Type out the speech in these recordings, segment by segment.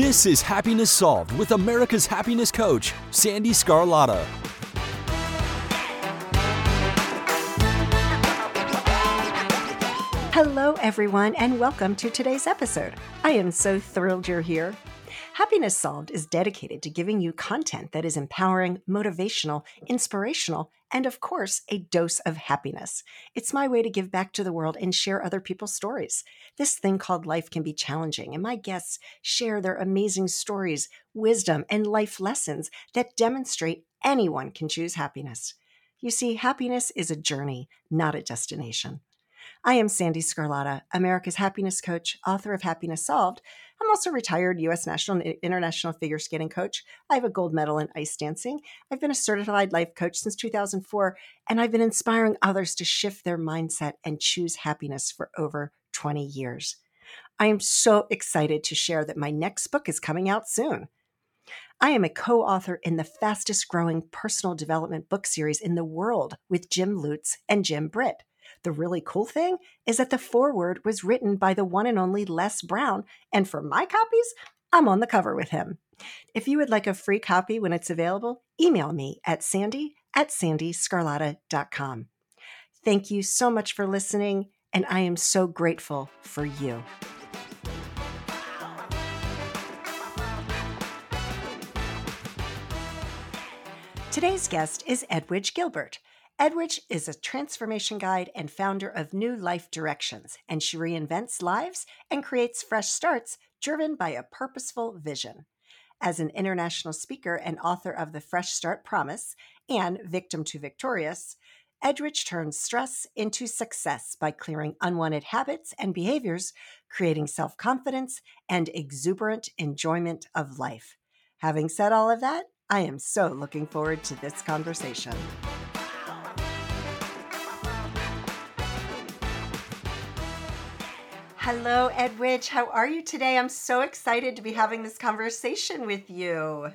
This is Happiness Solved with America's happiness coach, Sandee Sgarlata. Hello, everyone, and welcome to today's episode. I am so thrilled you're here. Happiness Solved is dedicated to giving you content that is empowering, motivational, inspirational, and of course, a dose of happiness. It's my way to give back to the world and share other people's stories. This thing called life can be challenging, and my guests share their amazing stories, wisdom, and life lessons that demonstrate anyone can choose happiness. You see, happiness is a journey, not a destination. I am Sandee Sgarlata, America's happiness coach, author of Happiness Solved. I'm also a retired U.S. national and international figure skating coach. I have a gold medal in ice dancing. I've been a certified life coach since 2004, and I've been inspiring others to shift their mindset and choose happiness for over 20 years. I am so excited to share that my next book is coming out soon. I am a co author in the fastest growing personal development book series in the world with Jim Lutz and Jim Britt. The really cool thing is that the foreword was written by the one and only Les Brown, and for my copies, I'm on the cover with him. If you would like a free copy when it's available, email me at sandee at sandeesgarlata.com. Thank you so much for listening, and I am so grateful for you. Today's guest is Edwige Gilbert. Edwige is a transformation guide and founder of New Life Directions, and she reinvents lives and creates fresh starts driven by a purposeful vision. As an international speaker and author of The Fresh Start Promise and Victim to Victorious, Edwige turns stress into success by clearing unwanted habits and behaviors, creating self confidence and exuberant enjoyment of life. Having said all of that, I am so looking forward to this conversation. Hello, Edwige. How are you today? I'm so excited to be having this conversation with you.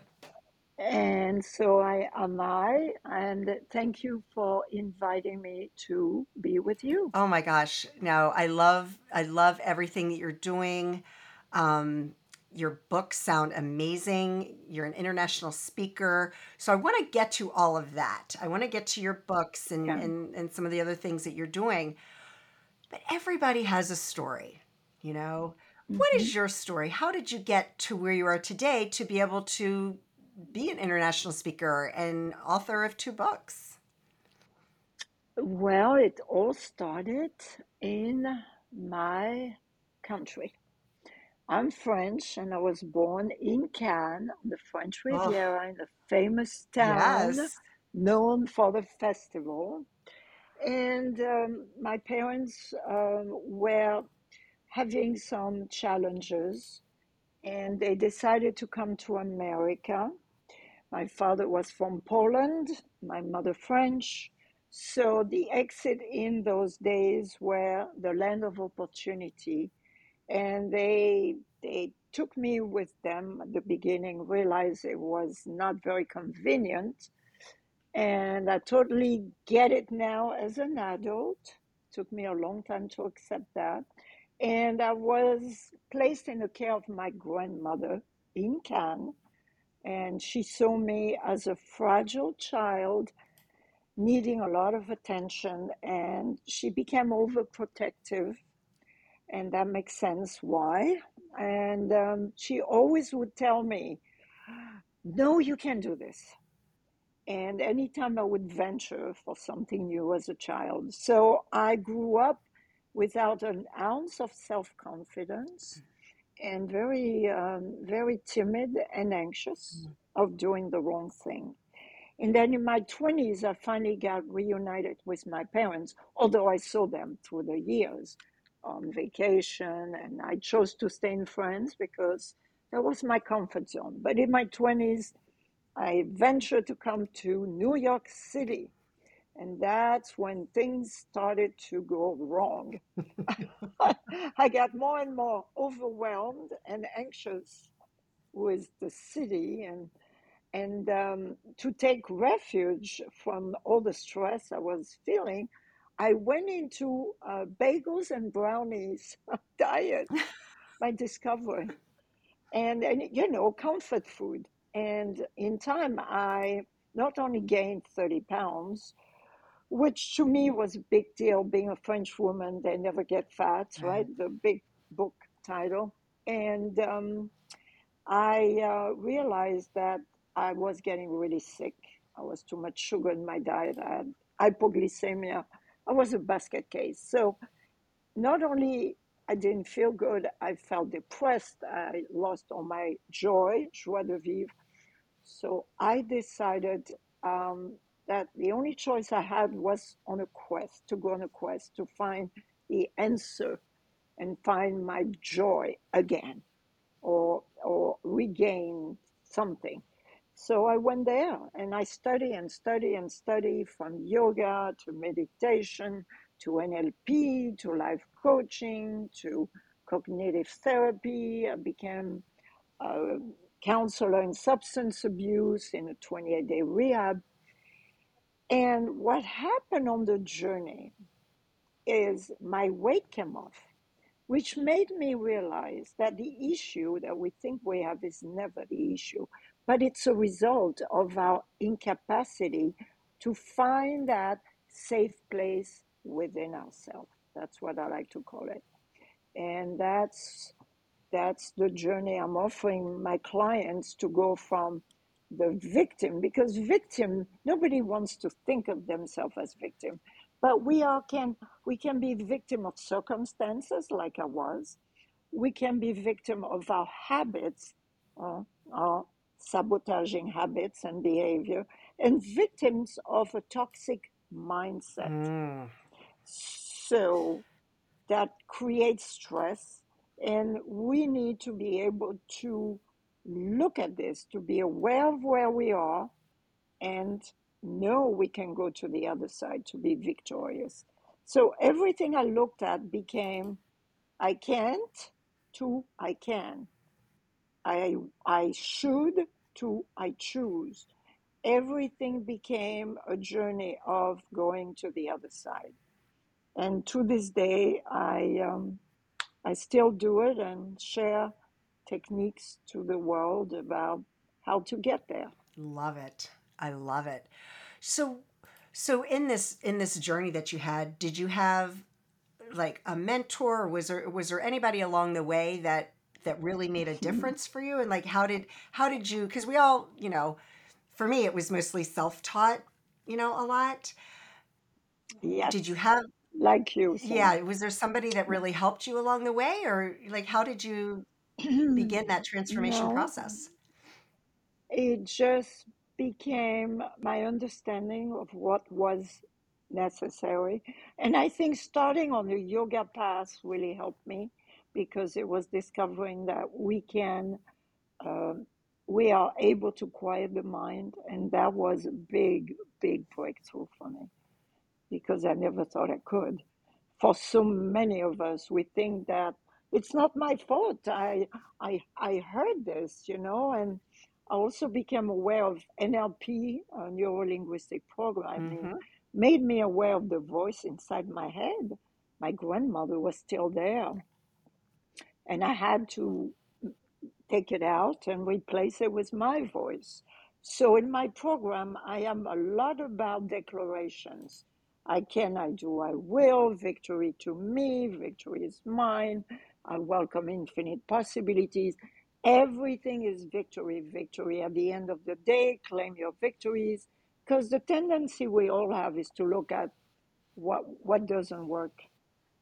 And so I am I, and thank you for inviting me to be with you. Oh my gosh. No, I love I love everything that you're doing. Um, your books sound amazing. You're an international speaker. So I want to get to all of that. I want to get to your books and, Yeah. and, and some of the other things that you're doing. But everybody has a story, you know. What Mhm. is your story? How did you get to where you are today to be able to be an international speaker and author of two books? Well, it all started in my country. I'm French, and I was born in Cannes, the French Oh, Riviera, in the famous town yes. known for the festival. And um, my parents um, were having some challenges, and they decided to come to America. My father was from Poland, my mother French. So the exit in those days were the land of opportunity, and they they took me with them at the beginning, realized it was not very convenient, and I totally get it now as an adult. Took me a long time to accept that. And I was placed in the care of my grandmother in Cannes and she saw me as a fragile child needing a lot of attention and she became overprotective and that makes sense why. And um, she always would tell me no you can't do this. And anytime i would venture for something new as a child. So i grew up without an ounce of self-confidence and very um, very timid and anxious of doing the wrong thing And then in my 20s, I finally got reunited with my parents, although I saw them through the years on vacation. And I chose to stay in France because that was my comfort zone. But in my 20s, I ventured to come to New York City. And that's when things started to go wrong. I got more and more overwhelmed and anxious with the city and and um, to take refuge from all the stress I was feeling, I went into uh, bagels and brownies diet, my discovery, and and you know comfort food. And in time, I not only gained thirty pounds, which to me was a big deal. Being a French woman, they never get fat, right? The big book title, and um, I uh, realized that I was getting really sick. I was too much sugar in my diet. I had hypoglycemia. I was a basket case. So not only I didn't feel good, I felt depressed. I lost all my joy, joie de vivre. So I decided um, that the only choice I had was on a quest, to go on a quest to find the answer and find my joy again or, or regain something. So I went there and I study and study and study from yoga to meditation to NLP to life coaching to cognitive therapy. I became a counselor in substance abuse in a 28 day rehab. And what happened on the journey is my weight came off, which made me realize that the issue that we think we have is never the issue, but it's a result of our incapacity to find that safe place within ourselves. That's what I like to call it. And that's that's the journey I'm offering my clients to go from the victim because victim nobody wants to think of themselves as victim. But we all can we can be victim of circumstances like i was we can be victim of our habits uh, our sabotaging habits and behavior and victims of a toxic mindset. Mm. so that creates stress and we need to be able to look at this to be aware of where we are and know we can go to the other side to be victorious. So everything i looked at became i can't to i can. I i should to i choose. Everything became a journey of going to the other side. And to this day i um, I still do it and share techniques to the world about how to get there. Love it. I love it. So so in this in this journey that you had, did you have like a mentor was there was there anybody along the way that that really made a mm-hmm. difference for you and like how did how did you cuz we all, you know, for me it was mostly self-taught, you know, a lot. Yeah. Did you have like you yeah, was there somebody that really helped you along the way or like how did you begin that transformation no, process? it just became my understanding of what was necessary. And I think starting on the yoga path really helped me because it was discovering that we can, um, we are able to quiet the mind. And that was a big, big breakthrough for me because I never thought I could. For so many of us, we think that it's not my fault. I I I heard this, you know, and I also became aware of NLP, uh, neuro linguistic programming, Mhm. made me aware of the voice inside my head. My grandmother was still there, and I had to take it out and replace it with my voice. So in my program, I am a lot about declarations. I can, I do, I will, victory to me, victory is mine. I welcome infinite possibilities. Everything is victory, victory. At the end of the day, claim your victories. Because the tendency we all have is to look at what what doesn't work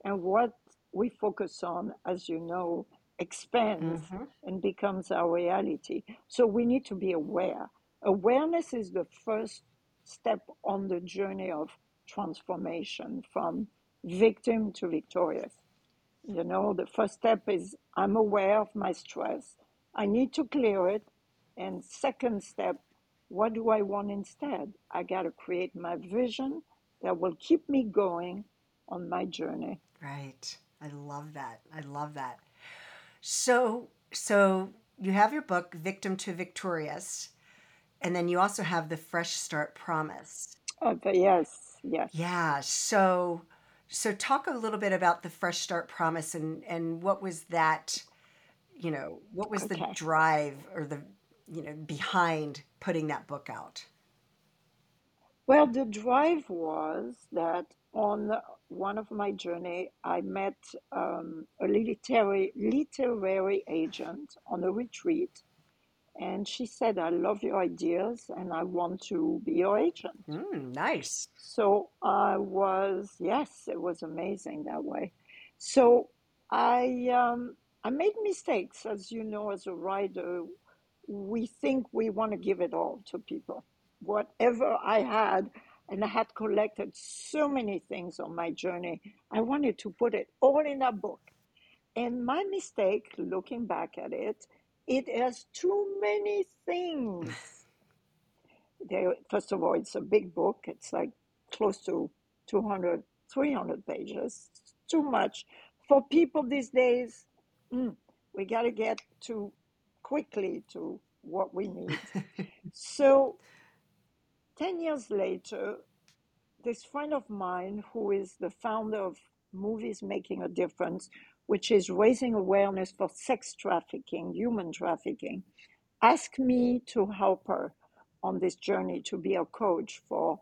and what we focus on, as you know, expands Mhm. and becomes our reality. So we need to be aware. Awareness is the first step on the journey of transformation from victim to victorious. You know, the first step is I'm aware of my stress. I need to clear it. And second step, what do I want instead? I got to create my vision that will keep me going on my journey. Right. I love that. I love that. So, so you have your book, Victim to Victorious, and then you also have the Fresh Start Promise. Oh, but yes, yes. Yeah. So, so talk a little bit about the Fresh Start Promise and and what was that, you know, what was the drive or the, you know, behind putting that book out? Well, the drive was that on one of my journey, I met um, a literary literary agent on a retreat, and she said, "I love your ideas, and I want to be your agent." Mm, nice. So I was, yes, it was amazing that way. So I um, I made mistakes, as you know, as a writer, we think we want to give it all to people. Whatever I had, and I had collected so many things on my journey, I wanted to put it all in a book. And my mistake, looking back at it, it has too many things. There, first of all, it's a big book. It's like close to 200, 300 pages. It's too much for people these days. mm, we got to get to quickly to what we need. So 10 years later, this friend of mine, who is the founder of Movies Making a Difference, which is raising awareness for sex trafficking, human trafficking, asked me to help her on this journey to be a coach for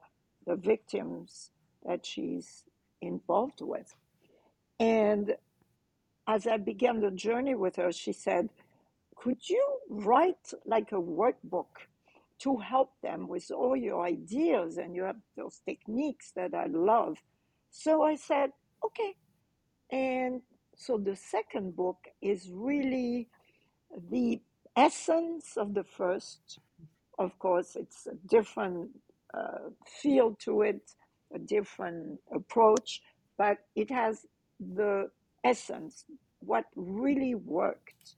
the victims that she's involved with. And as I began the journey with her, she said, Could you write like a workbook to help them with all your ideas? And you have those techniques that I love. So I said, Okay. And so the second book is really the essence of the first. Of course, it's a different uh, feel to it, a different approach, but it has the essence, what really worked.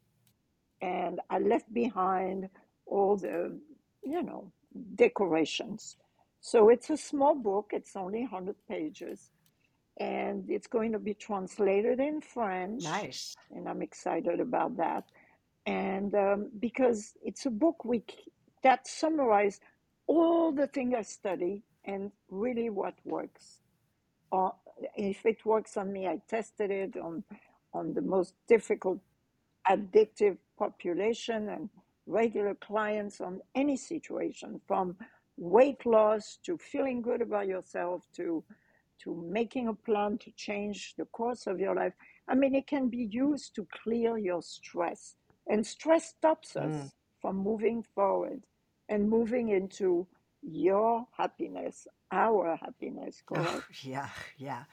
And I left behind all the, you know, decorations. So it's a small book, it's only 100 pages, and it's going to be translated in French Nice. and I'm excited about that. And um, because it's a book we, that summarizes all the things I study and really what works. Uh, if it works on me, I tested it on on the most difficult addictive population and regular clients on any situation, from weight loss to feeling good about yourself to to making a plan to change the course of your life. I mean, it can be used to clear your stress. And stress stops Mm. us from moving forward and moving into your happiness, our happiness, Oh, correct? yeah, yeah.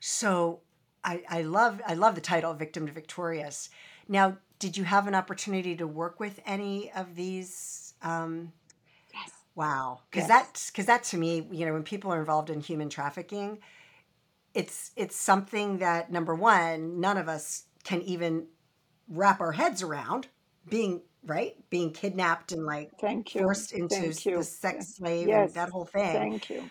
So I, I love I love the title Victim to Victorious. Now, did you have an opportunity to work with any of these um. Wow, because Yes. that's because that to me, you know, when people are involved in human trafficking, it's it's something that number one, none of us can even wrap our heads around being right, being kidnapped and like Thank you. forced into the sex slave and that whole thing. Thank you.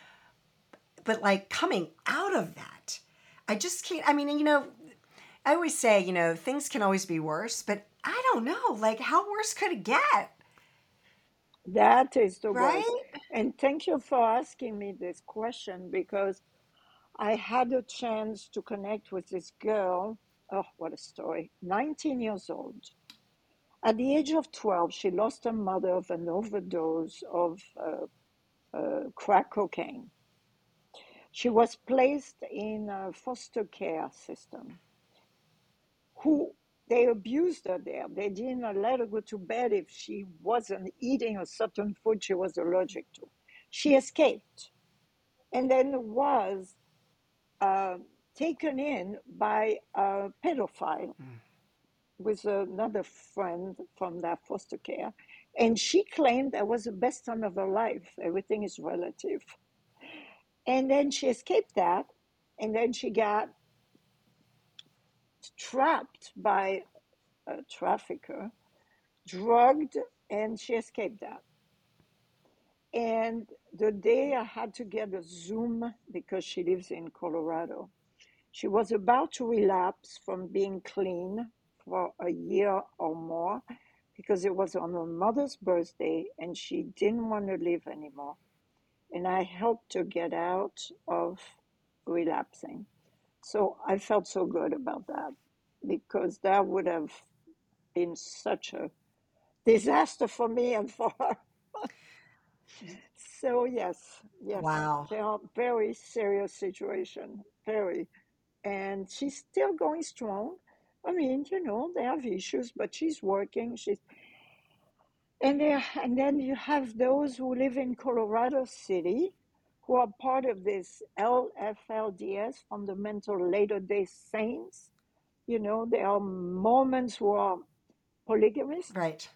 But like coming out of that, I just can't. I mean, you know, I always say, you know, things can always be worse, but I don't know, like how worse could it get, That is the right? worst. And thank you for asking me this question because I had a chance to connect with this girl. Oh, what a story. 19 years old. At the age of 12, she lost her mother of an overdose of uh, uh, crack cocaine. She was placed in a foster care system. Who they abused her there. They didn't let her go to bed if she wasn't eating a certain food she was allergic to. She escaped and then was uh, taken in by a pedophile with another friend from that foster care. And she claimed that was the best time of her life. Everything is relative. And then she escaped that. And then she got trapped by a trafficker, drugged, and she escaped that. And the day I had to get a Zoom because she lives in Colorado, she was about to relapse from being clean for a year or more because it was on her mother's birthday and she didn't want to live anymore. And I helped her get out of relapsing. So I felt so good about that because that would have been such a disaster for me and for her. so yes, yes, Wow. they are very serious situation, very, and she's still going strong. I mean, you know, they have issues, but she's working. She's and there, and then you have those who live in Colorado City, who are part of this LFLDS, Fundamental Latter Day Saints. You know, there are Mormons who are polygamists, Right.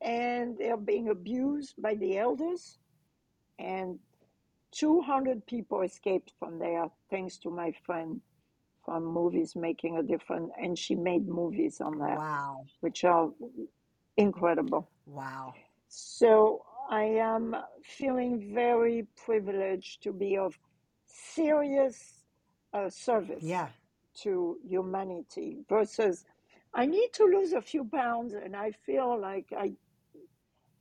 and they are being abused by the elders. And 200 people escaped from there, thanks to my friend from Movies Making a Difference. And she made movies on that, Wow. which are incredible. Wow. So I am feeling very privileged to be of serious uh, service Yeah. to humanity versus I need to lose a few pounds and I feel like I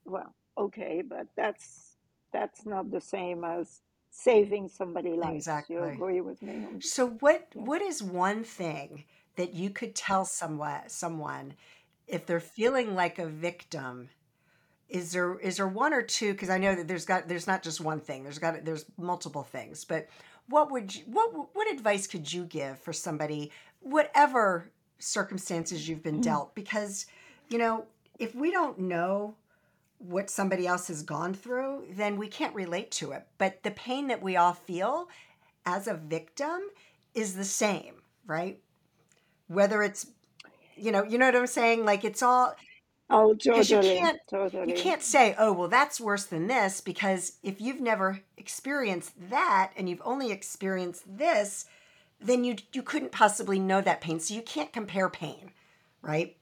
well okay but that's that's not the same as saving somebody's life. You Exactly. agree with me? So what Yeah. what is one thing that you could tell someone someone if they're feeling like a victim? Is there is there one or two because I know that there's got there's not just one thing. There's got there's multiple things. But what would you, what what advice could you give for somebody whatever circumstances you've been mm. dealt because you know, if we don't know what somebody else has gone through, then we can't relate to it. But the pain that we all feel as a victim is the same, right? Whether it's you know, you know what I'm saying? Like it's all Oh, because you can't you can't say, "Oh, well that's worse than this" because if you've never experienced that and you've only experienced this, then you you couldn't possibly know that pain. So you can't compare pain, right?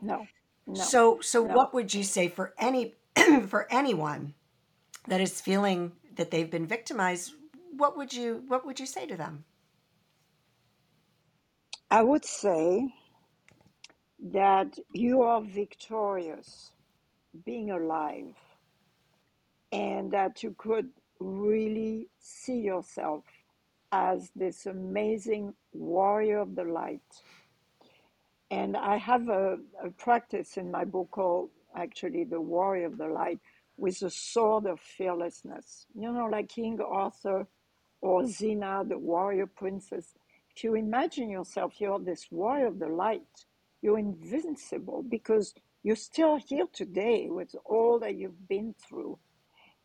No, no, So so no. what would you say for any for anyone that is feeling that they've been victimized? What would you what would you say to them? I would say that you are victorious being alive and that you could really see yourself as this amazing warrior of the light. And I have a, a practice in my book called actually The Warrior of the Light with the sword of fearlessness. You know, like King Arthur or Xena, the warrior princess. If you imagine yourself, you're this warrior of the light, you're invincible because you're still here today with all that you've been through.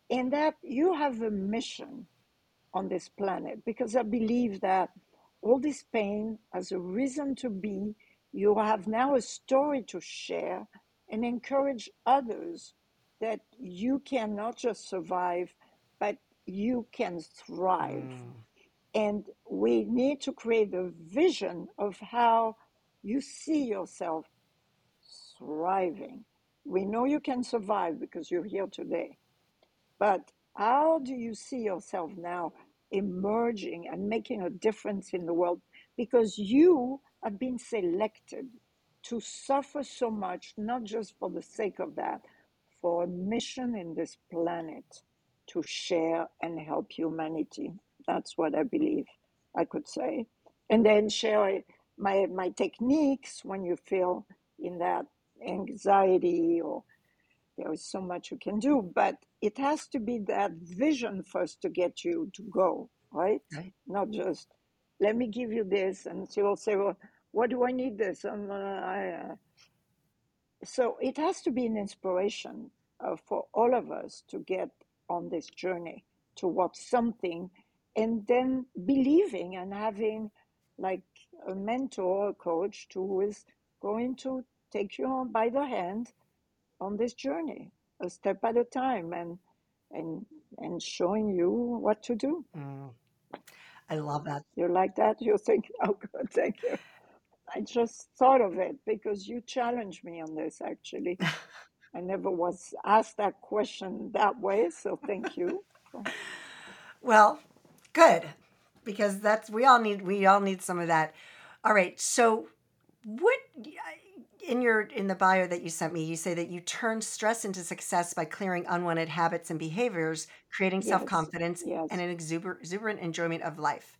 And that you have a mission on this planet because I believe that all this pain has a reason to be. You have now a story to share and encourage others that you can not just survive, but you can thrive. Mm. And we need to create a vision of how you see yourself thriving. We know you can survive because you're here today. But how do you see yourself now emerging and making a difference in the world? Because you have been selected to suffer so much, not just for the sake of that, for a mission in this planet to share and help humanity. That's what I believe I could say. And then share my, my techniques when you feel in that anxiety or there is so much you can do, but it has to be that vision first to get you to go, right? Right. Not just let me give you this, and she will say, "Well, what do I need this?" And uh, I, uh, so it has to be an inspiration uh, for all of us to get on this journey towards something, and then believing and having like a mentor, a coach, who is going to take you on by the hand on this journey. a step at a time and and and showing you what to do. Mm, I love that. You like that? You think, oh, good, thank you. I just thought of it because you challenged me on this actually. I never was asked that question that way, so thank you. Well, good because that's we all need we all need some of that. All right. So what in your in the bio that you sent me, you say that you turn stress into success by clearing unwanted habits and behaviors, creating Yes, self-confidence yes, and an exuber- exuberant enjoyment of life.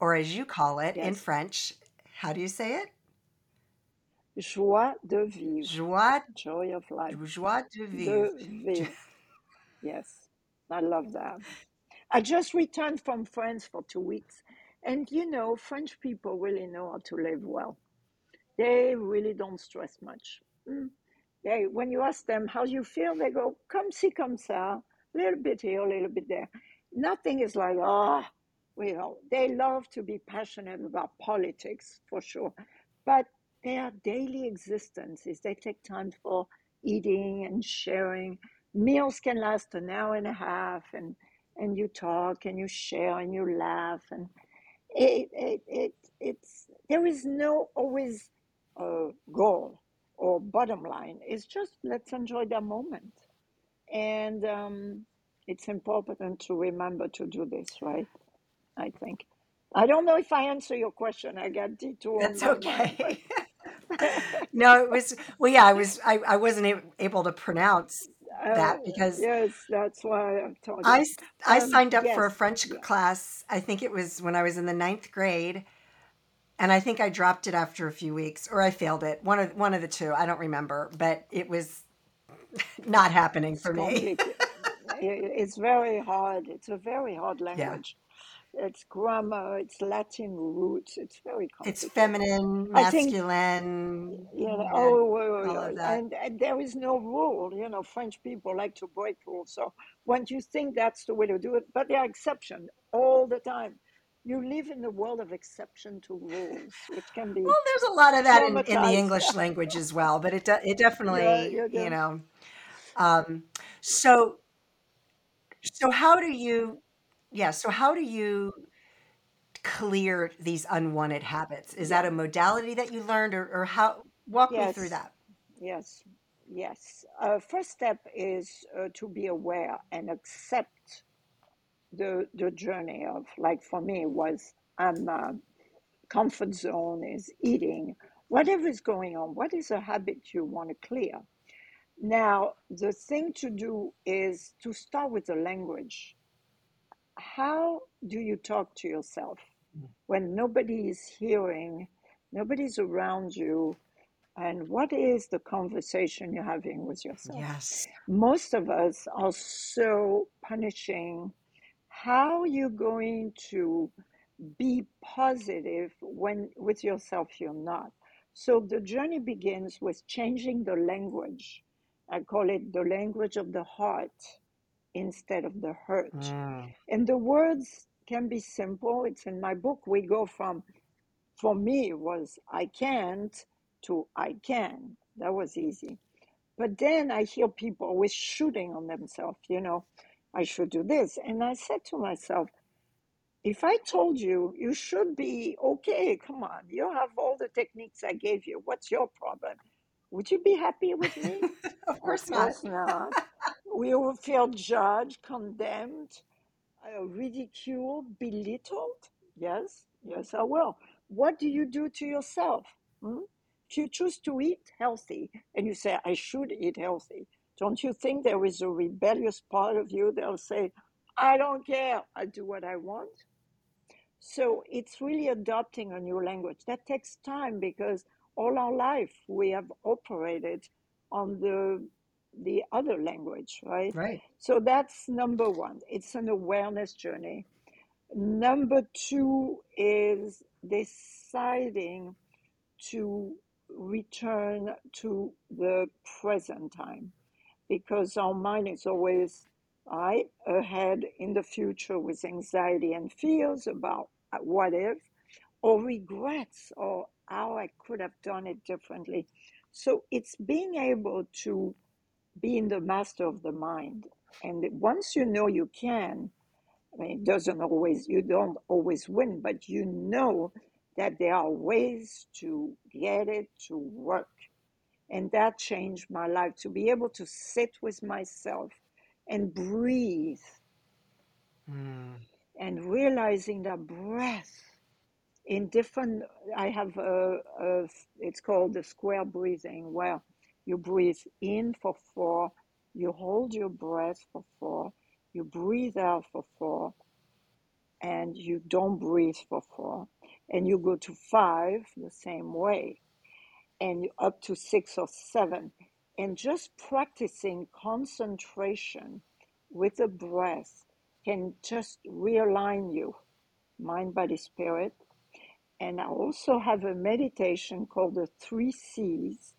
Or as you call it in yes. French, how do you say it? Joie de vivre, Joie, joy of life, joie de vivre. de vivre. Yes, I love that. I just returned from France for two weeks, and you know, French people really know how to live well. They really don't stress much. Mm. They, when you ask them how you feel, they go, come see, come ça, a little bit here, a little bit there. Nothing is like, ah, you know, they love to be passionate about politics for sure. But their daily existence is they take time for eating and sharing. Meals can last an hour and a half, and, and you talk and you share and you laugh. And it, it, it, it's, there is no always uh, goal or bottom line. It's just let's enjoy the moment. And um, it's important to remember to do this, right? I think. I don't know if I answer your question. I got detour on That's my mind, okay. no, it was well. Yeah, I was. I, I wasn't able to pronounce that because yes, that's why I told I I Um, signed up for a yes, French yeah, class. I think it was when I was in the ninth grade, and I think I dropped it after a few weeks, or I failed it. One of one of the two. I don't remember, but it was not happening it's for me. complicated. It's very hard. It's a very hard Yeah, language. It's grammar. It's Latin roots. It's very it's feminine, think masculine, Yeah, yeah, oh, wait, all of that. And, and there is no rule. You know, French people like to break rules. So when you think that's the way to do it, but there are exceptions all the time. You live in the world of exception to rules, which can be Well, there's a lot of that in, in the. English language as well, but it it yeah, definitely, you you know. Um, so so how do you yeah, so how do you clear these unwanted habits? Is that a modality that you learned or, or how walk me through that? yes, yes. Uh, first step is uh, to be aware and accept the the journey of like for me it was I'm uh, comfort zone is eating whatever is going on. What is a habit you want to clear? Now the thing to do is to start with the language. How do you talk to yourself mm. when nobody is hearing, nobody's around you? And what is the conversation you're having with yourself? Yes. Most of us are so punishing. How are you going to be positive when with yourself you're not? So the journey begins with changing the language. I call it the language of the heart instead of the hurt. Mm. And the words can be simple. It's in my book. We go from for me it was I can't to I can. That was easy. But then I hear people always shooting on themselves, you know, I should do this. And I said to myself, if I told you you should be okay, come on, you have all the techniques I gave you. What's your problem? Would you be happy with me? Of Of course not. course not. We will feel judged, condemned, uh, ridiculed, belittled. Yes, yes, I will. What do you do to yourself? Hmm? If you choose to eat healthy and you say, I should eat healthy, don't you think there is a rebellious part of you that'll say, I don't care, I do what I want? So it's really adopting a new language. That takes time because all our life we have operated on the the other language, right? Right. So that's number one. It's an awareness journey. Number two is deciding to return to the present time because our mind is always right ahead in the future with anxiety and fears about what if or regrets or how I could have done it differently. So it's being able to being the master of the mind. And once you know you can, I mean, it doesn't always, you don't always win, but you know that there are ways to get it to work. And that changed my life to be able to sit with myself and breathe Mm. and realizing that breath in different i have a, a it's called the square breathing where you breathe in for four. You hold your breath for four. You breathe out for four. And you don't breathe for four. And you go to five the same way. And up to six or seven. And just practicing concentration with the breath can just realign you mind body spirit. And I also have a meditation called the three C's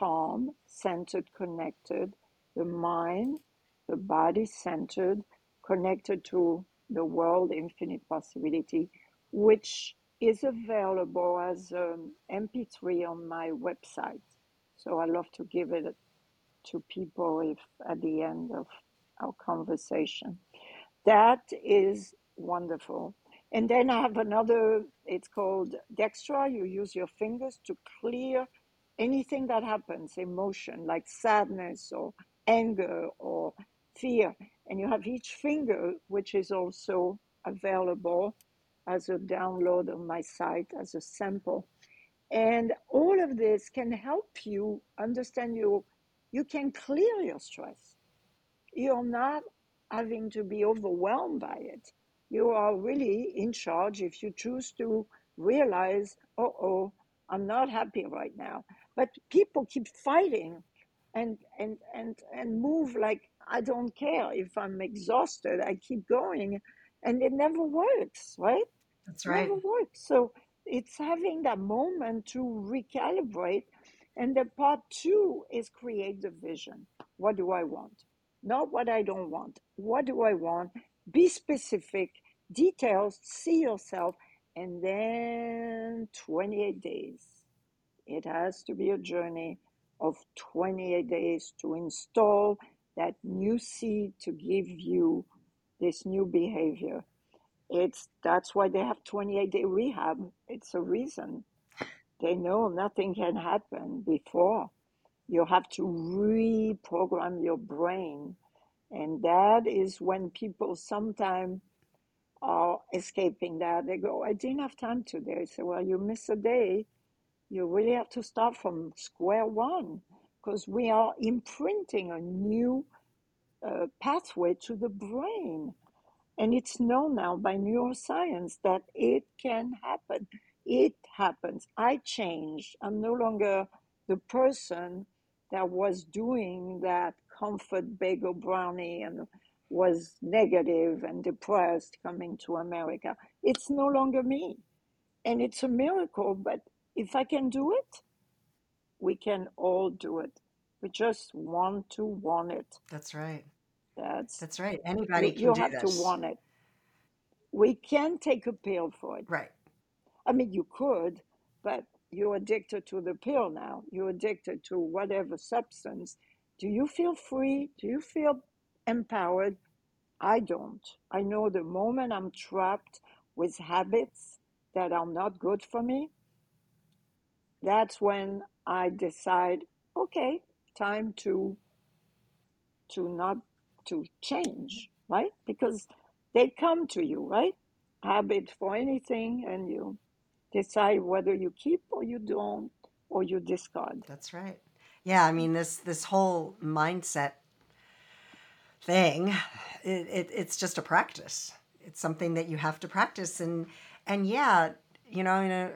calm, centered, connected, the mind, the body centered, connected to the world, infinite possibility, which is available as an MP3 on my website. So I love to give it to people if at the end of our conversation. That is wonderful. And then I have another, it's called Dextra. You use your fingers to clear anything that happens, emotion like sadness or anger or fear. And you have each finger, which is also available as a download on my site as a sample. And all of this can help you understand you. You can clear your stress you're not having to be overwhelmed by it. You are really in charge if you choose to realize, oh, oh, I'm not happy right now. But people keep fighting and, and, and, and move like, I don't care if I'm exhausted, I keep going. And it never works, right? That's right. It never works. So it's having that moment to recalibrate. And the part two is create the vision. What do I want? Not what I don't want. What do I want? Be specific, details, see yourself, and then 28 days. It has to be a journey of 28 days to install that new seed to give you this new behavior. It's that's why they have 28 day rehab. It's a reason. They know nothing can happen before. You have to reprogram your brain. And that is when people sometimes are escaping that. They go, I didn't have time today. I say, Well, you miss a day. You really have to start from square one because we are imprinting a new uh, pathway to the brain. And it's known now by neuroscience that it can happen. It happens. I changed. I'm no longer the person that was doing that comfort bagel brownie and was negative and depressed coming to America. It's no longer me. And it's a miracle, but if I can do it, we can all do it. We just want to want it. That's right. That's That's right. you, Anybody can you do have to want it. We can take a pill for it. Right. I mean, you could, but you're addicted to the pill now. You're addicted to whatever substance. Do you feel free? Do you feel empowered? I don't. I know the moment I'm trapped with habits that are not good for me, that's when I decide, okay, time to to not to change, right? Because they come to you, right? Habit for anything, and you decide whether you keep or you don't, or you discard. That's right. Yeah, I mean this this whole mindset thing, it, it it's just a practice. It's something that you have to practice and and yeah, you know, know,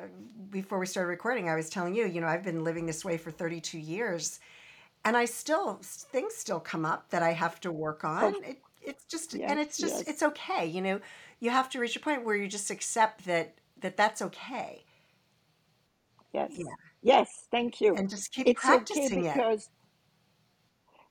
before we started recording, I was telling you, you know, I've been living this way for 32 years and I still things still come up that I have to work on. Of It it's just yes, and it's just yes, it's okay, you know. You have to reach a point where you just accept that that that's okay. yes, Yeah. yes. Thank you. And just keep It's okay practicing it. because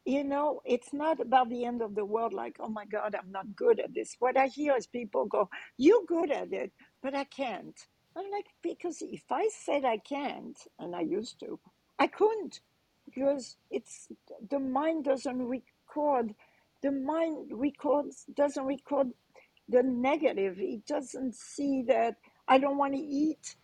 you know it's not about the end of the world. Like, oh my God, I'm not good at this. What I hear is people go, "You're good at it, but I can't." I'm like, because if I said I can't, and I used to, I couldn't. because it's the mind doesn't record the mind records doesn't record the negative. It doesn't see that i don't want to eat.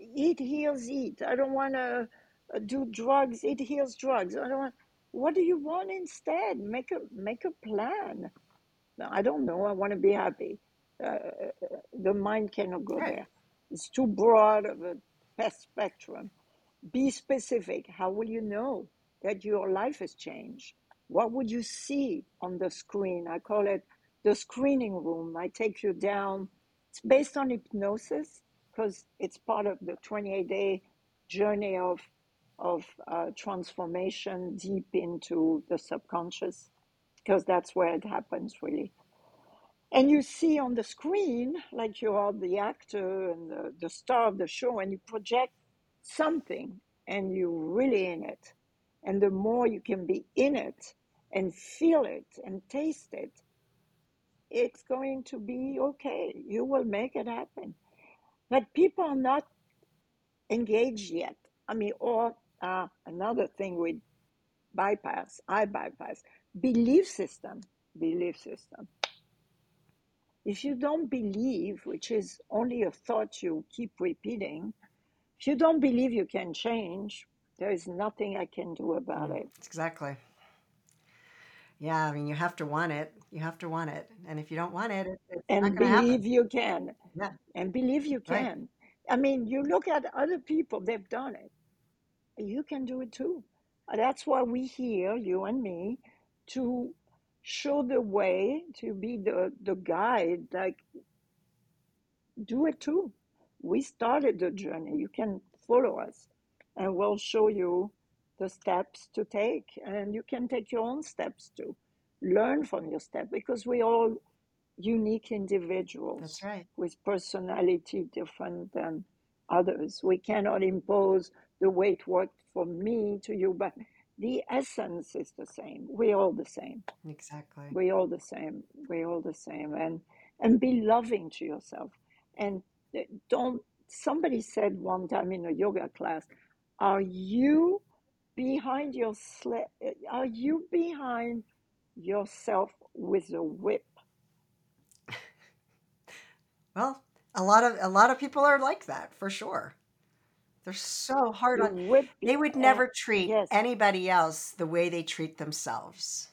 Eat heals eat i don't want to uh, do drugs. It heals drugs. I don't want what do you want instead? Make a make a plan. I don't know. I want to be happy. Uh, uh, uh, the mind cannot go Right. there it's too broad of a spectrum be specific. How will you know that your life has changed? What would you see on the screen? I call it the screening room. I take you down. It's based on hypnosis because it's part of the 28 day journey of, of uh, transformation deep into the subconscious because that's where it happens really. And you see on the screen, like you are the actor and the, the star of the show, and you project something and you're really in it. And the more you can be in it and feel it and taste it, it's going to be okay. You will make it happen. But people are not engaged yet. I mean, or uh, another thing we bypass, I bypass, belief system, belief system. If you don't believe, which is only a thought you keep repeating, if you don't believe you can change, there is nothing I can do about mm, it. Exactly. Yeah, I mean, you have to want it. You have to want it. And if you don't want it, And to happen. believe you can. Yeah, And believe you right. can. I mean, you look at other people, they've done it. You can do it too. That's why we here, you and me, to show the way, to be the, the guide, like do it too. We started the journey. You can follow us and we'll show you the steps to take. And you can take your own steps too. Learn from your step because we're all unique individuals That's right. with personality different than others. We cannot impose the way it worked for me to you, but the essence is the same. We're all the same. Exactly. We're all the same. We're all the same. And and be loving to yourself. And uh, don't somebody said one time in a yoga class, are you behind your sle- uh, are you behind yourself with a whip? Well, a lot of a lot of people are like that for sure. They're so hard on. whip They would never treat yes, anybody else the way they treat themselves.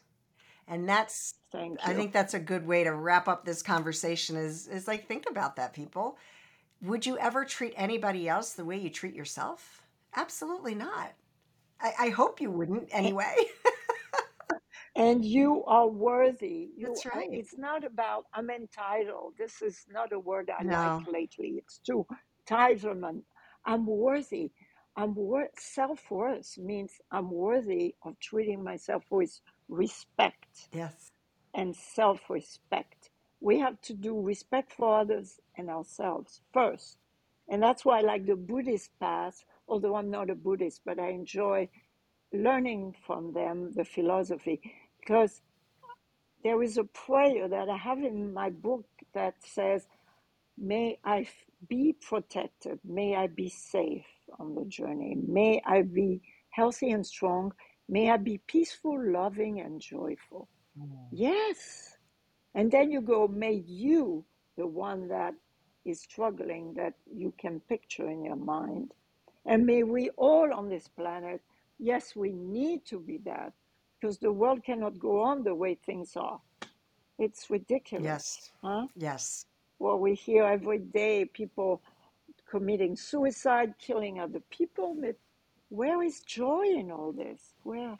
And that's I think that's a good way to wrap up this conversation is is like think about that people. Would you ever treat anybody else the way you treat yourself? Absolutely not. I, I hope you wouldn't anyway. And you are worthy. You That's are, right. it's not about I'm entitled. This is not a word I No. like lately. It's too entitlement. I'm worthy. I'm worth self worth means I'm worthy of treating myself with respect Yes. and self respect. We have to do respect for others and ourselves first. And that's why I like the Buddhist path, although I'm not a Buddhist, but I enjoy learning from them the philosophy because there is a prayer that I have in my book that says, May I f- be protected. May I be safe on the journey. May I be healthy and strong. May I be peaceful, loving, and joyful. Mm. Yes. And then you go, May you, the one that is struggling, that you can picture in your mind. And may we all on this planet, yes, we need to be that because the world cannot go on the way things are. It's ridiculous, Yes. huh? Yes. Well, we hear every day people committing suicide, killing other people. But where is joy in all this? Where?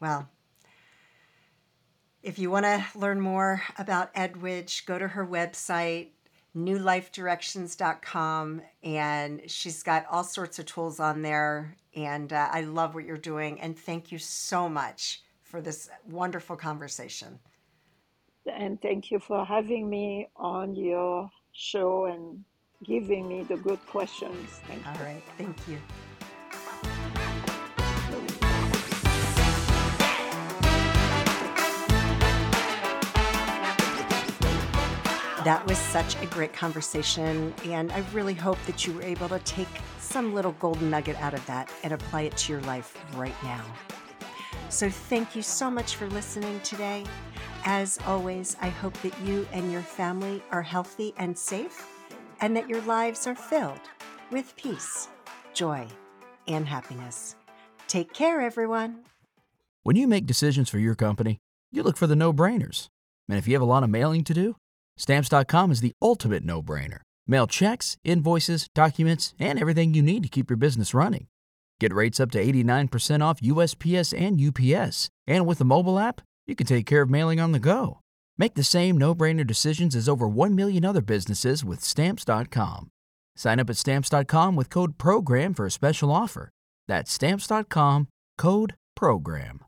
Well, if you want to learn more about Edwige, go to her website, newlifedirections.com, and she's got all sorts of tools on there. And uh, I love what you're doing. And thank you so much for this wonderful conversation. And thank you for having me on your show and giving me the good questions. Thank All you. right. Thank you. That was such a great conversation, and I really hope that you were able to take some little golden nugget out of that and apply it to your life right now. So, thank you so much for listening today. As always, I hope that you and your family are healthy and safe, and that your lives are filled with peace, joy, and happiness. Take care, everyone. When you make decisions for your company, you look for the no brainers. And if you have a lot of mailing to do, Stamps.com is the ultimate no brainer. Mail checks, invoices, documents, and everything you need to keep your business running. Get rates up to 89% off USPS and UPS. And with the mobile app, you can take care of mailing on the go. Make the same no brainer decisions as over 1 million other businesses with Stamps.com. Sign up at Stamps.com with code PROGRAM for a special offer. That's Stamps.com code PROGRAM.